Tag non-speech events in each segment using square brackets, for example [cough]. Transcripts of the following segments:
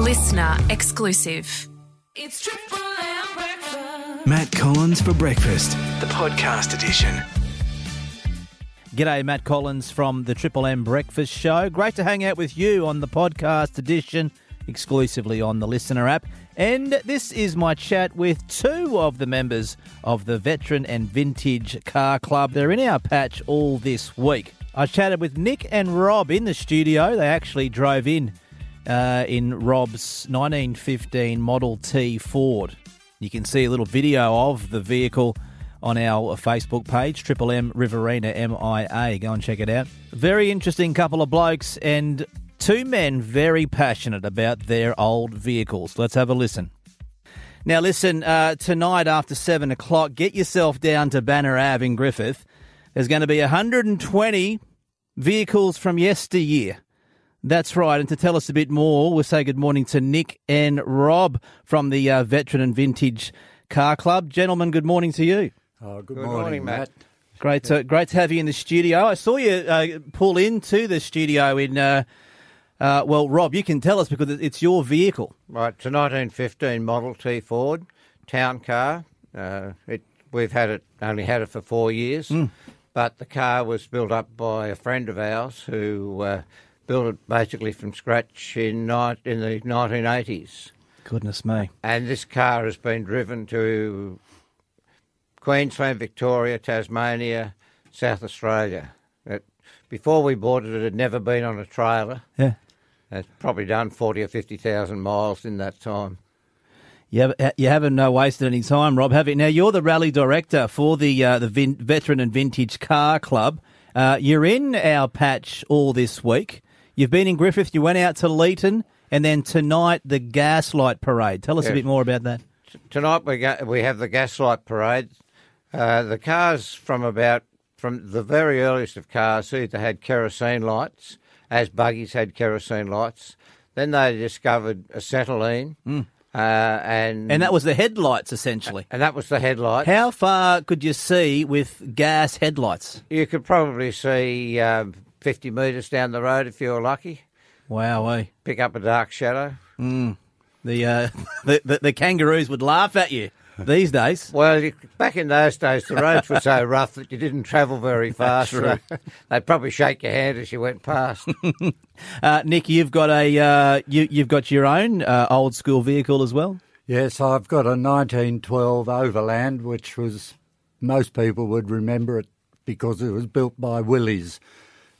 listener exclusive. It's Triple M breakfast. Matt Collins for breakfast, the podcast edition. G'day, Matt Collins from the Triple M Breakfast Show. Great to hang out with you on the podcast edition, exclusively on the Listener app. And this is my chat with two of the members of the Veteran and Vintage Car Club. They're in our patch all this week. I chatted with Nick and Rob in the studio. They actually drove in uh, in Rob's 1915 Model T Ford. You can see a little video of the vehicle on our Facebook page, Triple M Riverina MIA. Go and check it out. Very interesting couple of blokes and two men very passionate about their old vehicles. Let's have a listen. Now, listen, uh, tonight after 7 o'clock, get yourself down to Banna Ave in Griffith. There's going to be 120 vehicles from yesteryear. That's right. And to tell us a bit more, we'll say good morning to Nick and Rob from the uh, Veteran and Vintage Car Club. Gentlemen, good morning to you. Oh, good, morning, Matt. Great to, great to have you in the studio. I saw you uh, pull into the studio in, uh, uh, well, Rob, you can tell us because it's your vehicle. Right, it's a 1915 Model T Ford town car. Uh, it, we've had it only had it for four years, but the car was built up by a friend of ours who uh, built it basically from scratch in ni- in the 1980s. Goodness me. And this car has been driven to Queensland, Victoria, Tasmania, South Australia. It, before we bought it, it had never been on a trailer. Yeah. It's probably done 40 or 50,000 miles in that time. You, have, you haven't uh, wasted any time, Rob, have you? Now, you're the rally director for the, uh, the vin- Veteran and Vintage Car Club. Uh, you're in our patch all this week. You've been in Griffith, you went out to Leeton, and then tonight the Gaslight Parade. Tell us yes. a bit more about that. Tonight we go, we have the Gaslight Parade. Uh, the cars from about from the very earliest of cars either had kerosene lights, as buggies had kerosene lights. Then they discovered acetylene. Mm. Uh, and and that was the headlights essentially. And that was the headlights. How far could you see with gas headlights? You could probably see uh, 50 metres down the road if you're lucky. Wow, eh? Pick up a dark shadow. Mm. The, uh, [laughs] the, the, the kangaroos would laugh at you these days. Well, back in those days, the roads were so [laughs] rough that you didn't travel very fast. So [laughs] they'd probably shake your hand as you went past. uh, Nick, you've got a uh, you, have got your own uh, old school vehicle as well. Yes, I've got a 1912 Overland, which was most people would remember it because it was built by Willys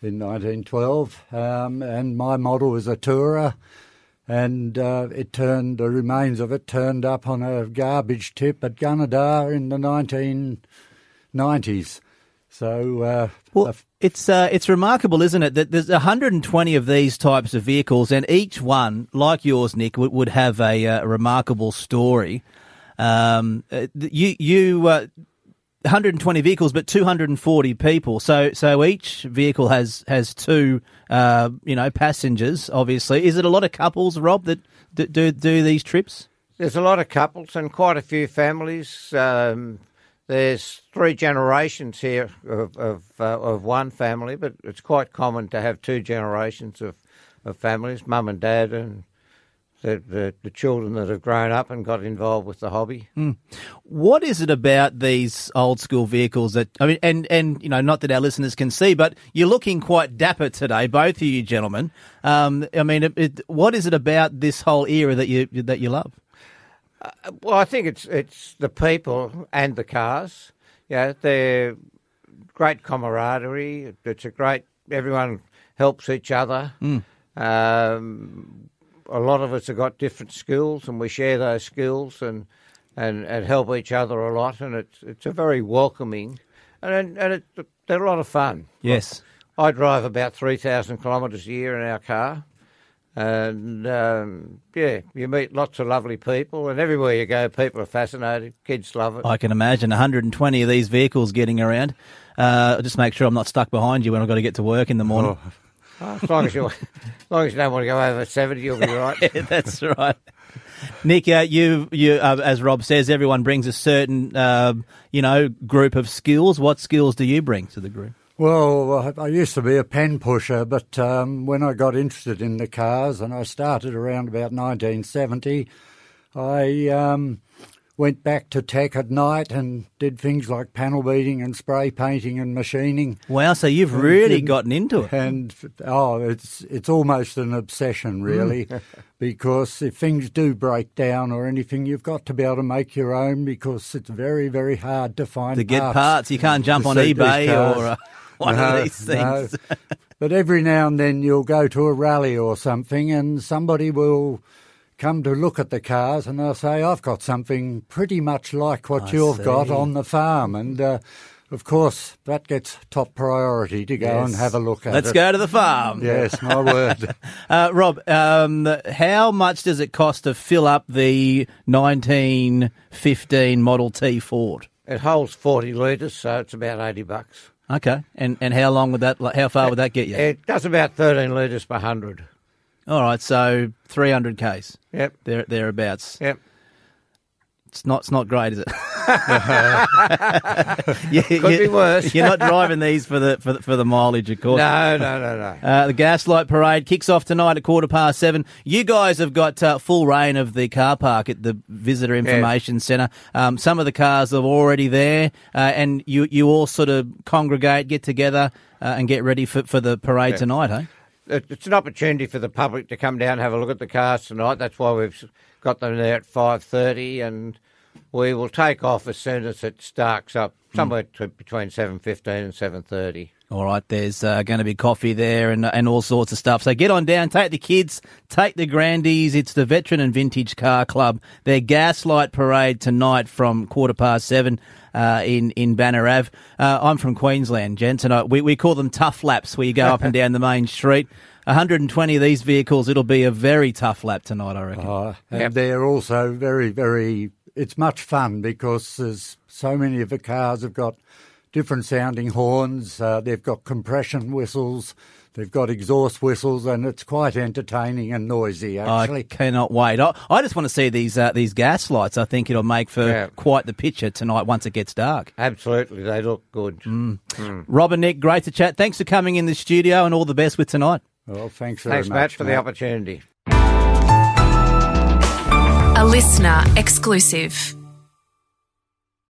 in 1912, um, and my model was a Tourer, and uh, it turned the remains of it turned up on a garbage tip at Gunnedah in the 1990s. So, uh, Well, it's uh, it's remarkable, isn't it, that there's 120 of these types of vehicles, and each one, like yours, Nick, would, would have a, uh, remarkable story. Um, uh, you you uh, 120 vehicles, but 240 people. So so each vehicle has has two uh, you know passengers. Obviously, is it a lot of couples, Rob, that d- do do these trips? There's a lot of couples and quite a few families. Um, there's three generations here of of, uh, of one family, but it's quite common to have two generations of, of families, mum and dad, and the, the the children that have grown up and got involved with the hobby. What is it about these old school vehicles that I mean, and and you know, not that our listeners can see, but you're looking quite dapper today, both of you gentlemen. Um, I mean, it, it, what is it about this whole era that you that you love? Well, I think it's it's the people and the cars. Yeah, they're great camaraderie. It's a great. Everyone helps each other. Um, a lot of us have got different skills, and we share those skills and and, and help each other a lot. And it's it's a very welcoming, and and it, they're a lot of fun. Yes. I drive about 3,000 kilometres a year in our car. And um, yeah, you meet lots of lovely people, and everywhere you go, people are fascinated. Kids love it. I can imagine 120 of these vehicles getting around. Uh, just make sure I'm not stuck behind you when I've got to get to work in the morning. As, long as you, [laughs] as long as you don't want to go over 70, you'll be right. [laughs] That's right. Nick, uh, you, you, uh, as Rob says, everyone brings a certain, um, you know, group of skills. What skills do you bring to the group? Well, I I used to be a pen pusher, but um, when I got interested in the cars, and I started around about 1970, I um, went back to tech at night and did things like panel beating and spray painting and machining. Wow, so you've really gotten into it. And oh, it's it's almost an obsession, really, [laughs] because if things do break down or anything, you've got to be able to make your own because it's very very hard to find To get parts. parts, you can't jump on eBay or uh, [laughs] one No, of these no. things. [laughs] But every now and then you'll go to a rally or something, and somebody will come to look at the cars, and they'll say, "I've got something pretty much like what I you've got on the farm," and. Uh, of course, that gets top priority to go and have a look at Let's it. go to the farm. [laughs] Yes, my [laughs] word. Uh, Rob, um, how much does it cost to fill up the 1915 Model T Ford? It holds 40 litres, so it's about 80 bucks. Okay, and and how long would that? How far would that get you? It does about 13 litres per 100. All right, so 300 k's. Yep, There, thereabouts. yep. It's not. It's not great, is it? [laughs] yeah, Could be worse. You're not driving these for the for the, for the mileage, of course. No, no, no, no. Uh, the Gaslight Parade kicks off tonight at quarter past seven. You guys have got uh, full rein of the car park at the Visitor Information Centre. Um, some of the cars are already there, uh, and you you all sort of congregate, get together, uh, and get ready for, for the parade tonight, eh? It- It's an opportunity for the public to come down and have a look at the cars tonight. That's why we've got them there at 5.30 and we will take off as soon as it starks up, somewhere to, between 7.15 and 7.30. All right, there's uh, going to be coffee there and and all sorts of stuff. So get on down, take the kids, take the grandies. It's the Veteran and Vintage Car Club. Their Gaslight Parade tonight from quarter past seven uh, in in Banna Ave. Uh, I'm from Queensland, gents, and I, we we call them tough laps, where you go up and down the main street. 120 of these vehicles. It'll be a very tough lap tonight, I reckon. Uh, and Yep. they're also very, very. It's much fun because there's so many of the cars have got different sounding horns. Uh, they've got compression whistles. They've got exhaust whistles, and it's quite entertaining and noisy. Actually, I cannot wait. I, I just want to see these uh, these gas lights. I think it'll make for Yeah. quite the picture tonight once it gets dark. Absolutely, they look good. Rob and Nick, great to chat. Thanks for coming in the studio and all the best with tonight. well, thanks very Thanks, much, Matt, for the opportunity. A listener exclusive.